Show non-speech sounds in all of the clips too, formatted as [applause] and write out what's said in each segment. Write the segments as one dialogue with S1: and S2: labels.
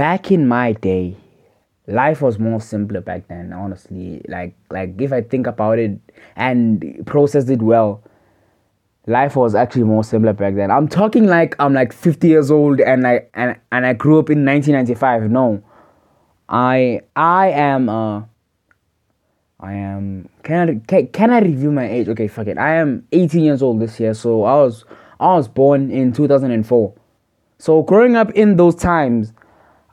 S1: back in my day, life was more simpler back then. Honestly, like like if I think about it and process it well, life was actually more simpler back then. I'm talking like I'm like 50 years old and I and and I grew up in 1995. No, I I am uh I am can I can, can I review my age? Okay, fuck it. I am 18 years old this year, so I was I was born in 2004. So growing up in those times,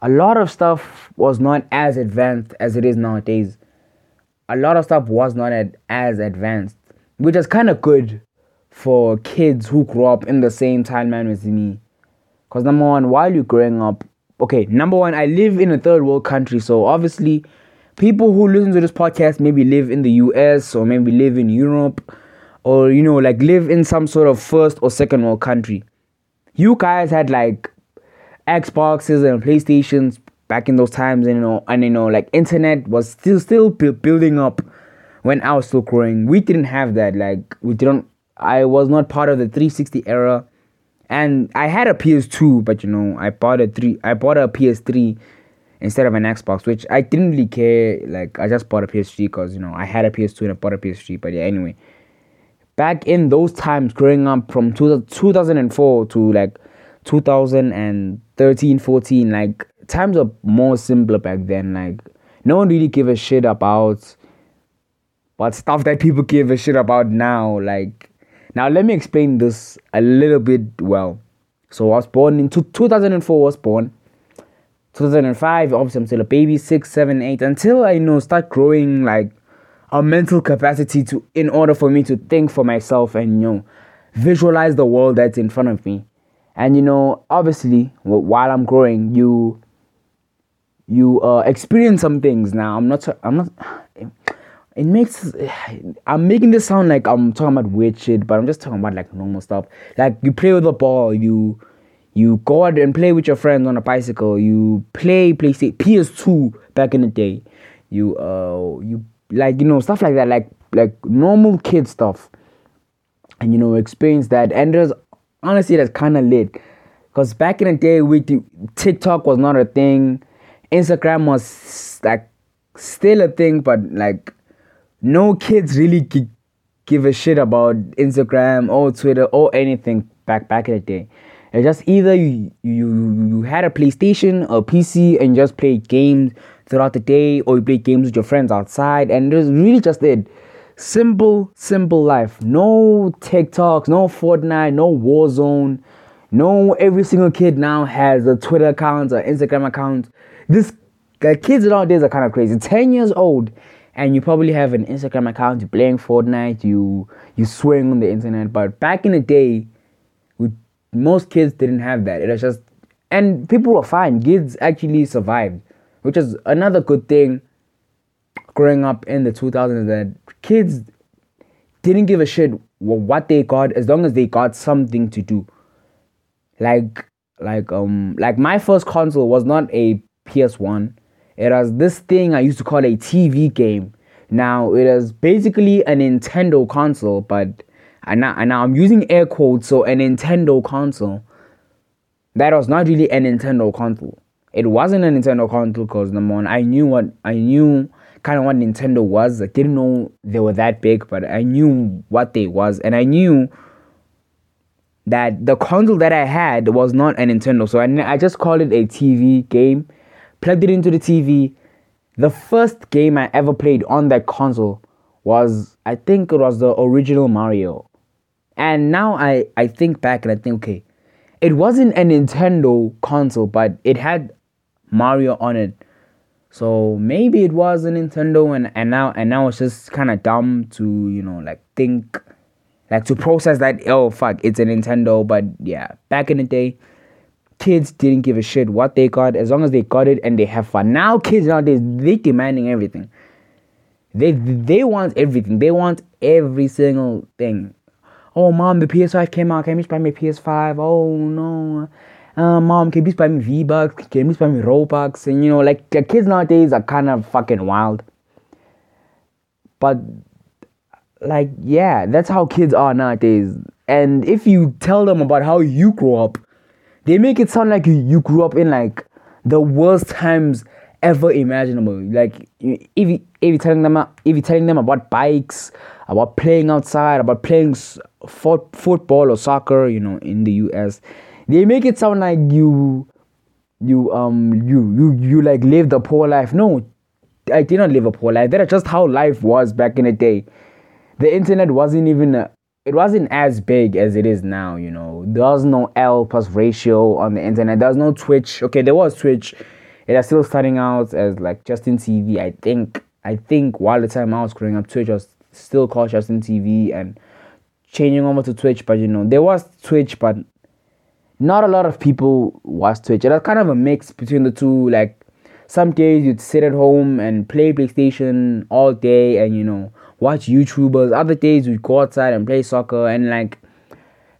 S1: a lot of stuff was not as advanced as it is nowadays. A lot of stuff was not as advanced, which is kind of good for kids who grew up in the same timeline as me. Because number one, while you're growing up, okay, number one, I live in a third world country, so obviously, people who listen to this podcast maybe live in the US or maybe live in Europe or you know, like live in some sort of first or second world country. You guys had like Xboxes and PlayStations back in those times, and you know, and you know, like internet was still still building up when I was still growing. We didn't have that. Like we didn't I was not part of the 360 era, and I had a PS2, but you know I bought a three. I bought a PS3 instead of an Xbox, which I didn't really care. Like I just bought a PS3 because you know I had a PS2 and I bought a PS3. But yeah, anyway, back in those times, growing up from two, 2004 to like 2013, 14, like times are more simpler back then. Like no one really gave a shit about but stuff that people give a shit about now. Like now, let me explain this a little bit well. So I was born in two, 2004. I was born 2005. Obviously, I'm still a baby. Six, seven, eight. Until I you know start growing like a mental capacity to in order for me to think for myself and you know visualize the world that's in front of me. And you know, obviously, while I'm growing, you you uh, experience some things. Now, I'm not. I'm not [sighs] it makes [sighs] I'm making this sound like I'm talking about weird shit, but I'm just talking about like normal stuff. Like you play with the ball, you you go out and play with your friends on a bicycle, you play PlayStation PS2 back in the day. You uh you like you know stuff like that, like like normal kid stuff. And you know, experience that and there's honestly that's kinda lit. Cause back in the day we TikTok was not a thing. Instagram was like still a thing, but like no kids really g- give a shit about Instagram or Twitter or anything back back in the day. It's just either you you you had a PlayStation or PC and just played games throughout the day, or you played games with your friends outside, and it was really just it. Simple, simple life. No TikToks, no Fortnite, no Warzone. No, every single kid now has a Twitter account or Instagram account. This the kids nowadays are kind of crazy. Ten years old and you probably have an Instagram account, you're playing Fortnite, you you swing on the internet. But back in the day, we, most kids didn't have that. It was just and people were fine. Kids actually survived, which is another good thing. Growing up in the 2000s, that kids didn't give a shit what they got as long as they got something to do. Like like um like my first console was not a PS1 it was this thing I used to call a TV game. Now it is basically a Nintendo console, but and now, and now I'm using air quotes, so a Nintendo console. That was not really a Nintendo console. It wasn't a Nintendo console because number one, I knew what I knew kind of what Nintendo was. I didn't know they were that big, but I knew what they was, and I knew that the console that I had was not a Nintendo. So I, I just called it a TV game plugged it into the TV. The first game I ever played on that console was, I think it was the original Mario. And now I, I think back and I think, okay, it wasn't a Nintendo console, but it had Mario on it. So maybe it was a Nintendo and, and now and now it's just kinda dumb to, you know, like think like to process that oh fuck, it's a Nintendo, but yeah, back in the day, kids didn't give a shit what they got as long as they got it and they have fun. Now kids nowadays they demanding everything. They they want everything. They want every single thing. Oh mom, the PS5 came out. Can you buy me PS5? Oh no. Uh, mom, can you buy me V Bucks? Can you buy me Robux? And you know, like the kids nowadays are kind of fucking wild. But like, yeah, that's how kids are nowadays. And if you tell them about how you grew up, they make it sound like you, you grew up in like the worst times ever imaginable. Like if you, if you telling them if you telling them about bikes, about playing outside, about playing fo- football or soccer, you know, in the U.S., they make it sound like you you um you you you like live the poor life. No, I did not live a poor life. That's just how life was back in the day. The internet wasn't even a, it wasn't as big as it is now. You know, there was no L plus ratio on the internet. There was no Twitch. Okay, there was Twitch. It was still starting out as like Justin TV. I think I think while the time I was growing up, Twitch was still called Justin TV and changing over to Twitch. But you know, there was Twitch, but not a lot of people watch Twitch. It was kind of a mix between the two. Like some days you'd sit at home and play PlayStation all day and you know watch YouTubers. Other days you'd go outside and play soccer and like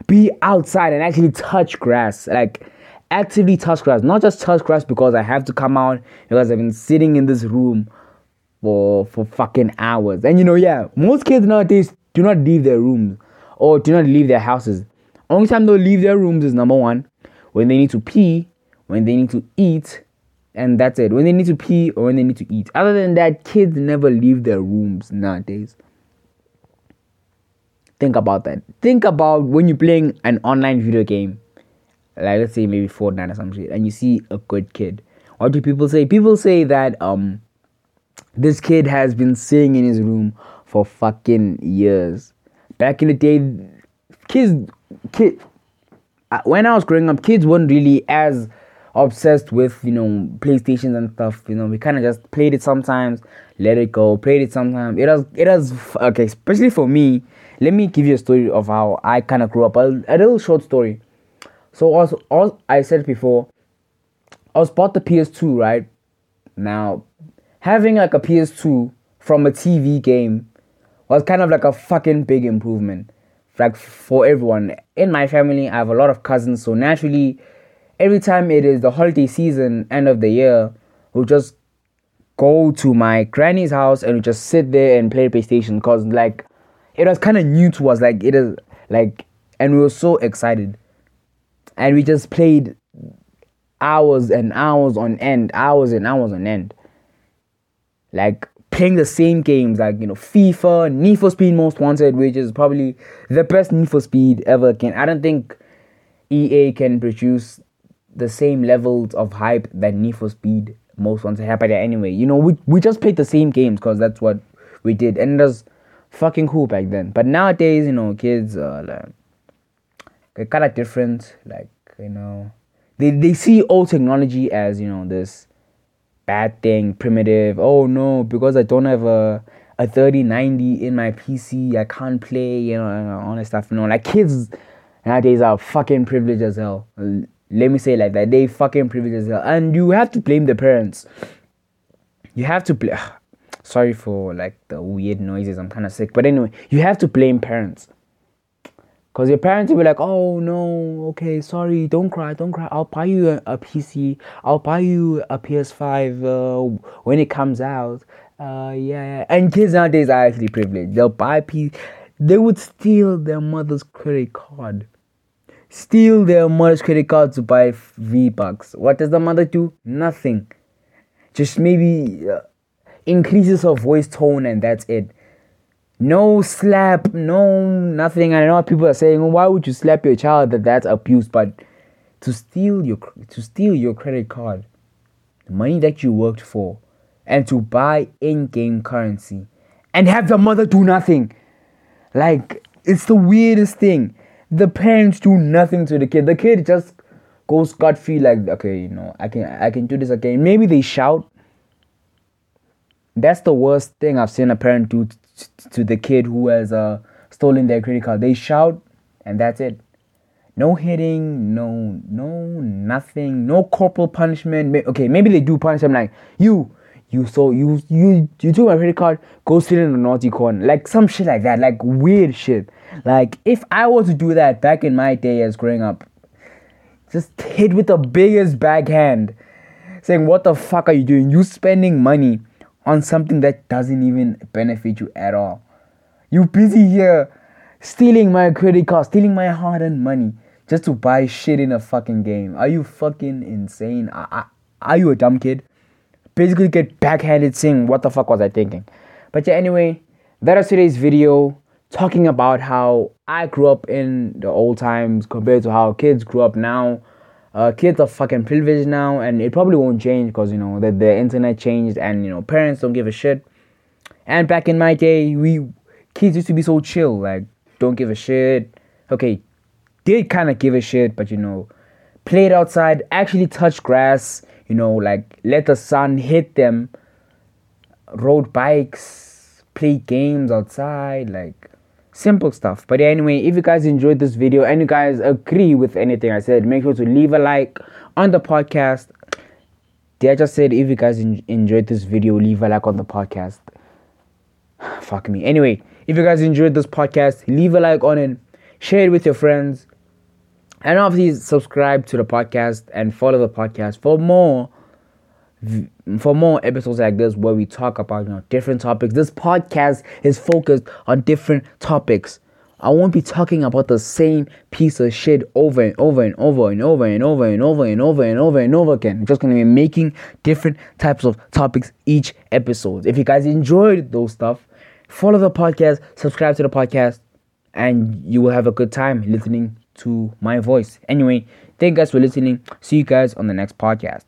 S1: be outside and actually touch grass. Like actively touch grass. Not just touch grass because I have to come out because I've been sitting in this room for for fucking hours. And you know, yeah, most kids nowadays do not leave their rooms or do not leave their houses. Only time they'll leave their rooms is number one, when they need to pee, when they need to eat, and that's it. When they need to pee or when they need to eat. Other than that, kids never leave their rooms nowadays. Think about that. Think about when you're playing an online video game, like let's say maybe Fortnite or some shit, and you see a good kid. What do people say? People say that um this kid has been sitting in his room for fucking years. Back in the day, kids kid uh, when I was growing up, kids weren't really as obsessed with you know PlayStations and stuff. You know, we kind of just played it sometimes, let it go, played it sometimes. It was it was okay, especially for me. Let me give you a story of how I kind of grew up. A, a little short story. So also, also, I said before, I was bought the PS2 right. Now, having like a PS2 from a TV game was kind of like a fucking big improvement like for everyone. In my family i have a lot of cousins so naturally every time it is the holiday season end of the year we'll just go to my granny's house and we just sit there and play playstation because like it was kind of new to us like it is like and we were so excited. And we just played hours and hours on end hours and hours on end. Like playing the same games like you know FIFA, Need for Speed Most Wanted, which is probably the best Need for Speed ever. Can I don't think EA can produce the same levels of hype that Need for Speed Most Wanted had. But anyway, you know we we just played the same games because that's what we did, and it was fucking cool back then. But nowadays, you know, kids are like they're kind of different. Like you know, they they see old technology as you know this bad thing, primitive. Oh no, because I don't have a a 3090 in my PC, I can't play, you know, all that stuff. You know, like kids nowadays are fucking privileged as hell. Let me say like that. They fucking privileged as hell. And you have to blame the parents. You have to blame [sighs] sorry for like the weird noises. I'm kind of sick. But anyway, you have to blame parents. Because your parents will be like, oh no, okay, sorry, don't cry, don't cry. I'll buy you a, a PC. I'll buy you a PS5 uh, when it comes out. Uh, yeah, And kids nowadays are actually privileged. They'll buy P. They would steal their mother's credit card. Steal their mother's credit card to buy V Bucks. What does the mother do? Nothing. Just maybe uh, increases her voice tone and that's it no slap, no nothing. I know people are saying, "Why would you slap your child?" That that's abuse, but to steal your to steal your credit card, the money that you worked for, and to buy in-game currency, and have the mother do nothing, like it's the weirdest thing. The parents do nothing to the kid. The kid just goes scot free, like okay, you know, I can I can do this again. Maybe they shout. That's the worst thing I've seen a parent do to the kid who has uh, stolen their credit card. They shout, and that's it. No hitting, no, no, nothing, no corporal punishment. Okay, maybe they do punish them like you, you so you you you took my credit card, go sit in the naughty corner, like some shit like that, like weird shit. Like if I were to do that back in my day as growing up, just hit with the biggest backhand, saying what the fuck are you doing? You spending money on something that doesn't even benefit you at all. You busy here stealing my credit card, stealing my hard-earned money just to buy shit in a fucking game. Are you fucking insane? I are you a dumb kid? Basically, get backhanded saying, What the fuck was I thinking? But yeah, anyway, that is today's video talking about how I grew up in the old times compared to how kids grew up now. Uh, kids are fucking privileged now, and it probably won't change because you know the, the internet changed, and you know parents don't give a shit. And back in my day, we kids used to be so chill, like don't give a shit. Okay, did kind of give a shit, but you know, played outside, actually touch grass, you know, like let the sun hit them, rode bikes, play games outside, like simple stuff. But anyway, if you guys enjoyed this video and you guys agree with anything I said, make sure to leave a like on the podcast. Did I just said if you guys en- enjoyed this video, leave a like on the podcast. [sighs] Fuck me. Anyway, if you guys enjoyed this podcast, leave a like on it, share it with your friends, and obviously subscribe to the podcast and follow the podcast for more for more episodes like this where we talk about you know different topics this podcast is focused on different topics. I won't be talking about the same piece of shit over and over and over and over and over and over and over and over and over again. I'm just going to be making different types of topics each episode. If you guys enjoyed those stuff follow the podcast subscribe to the podcast and you will have a good time listening to my voice. Anyway thank you guys for listening. See you guys on the next podcast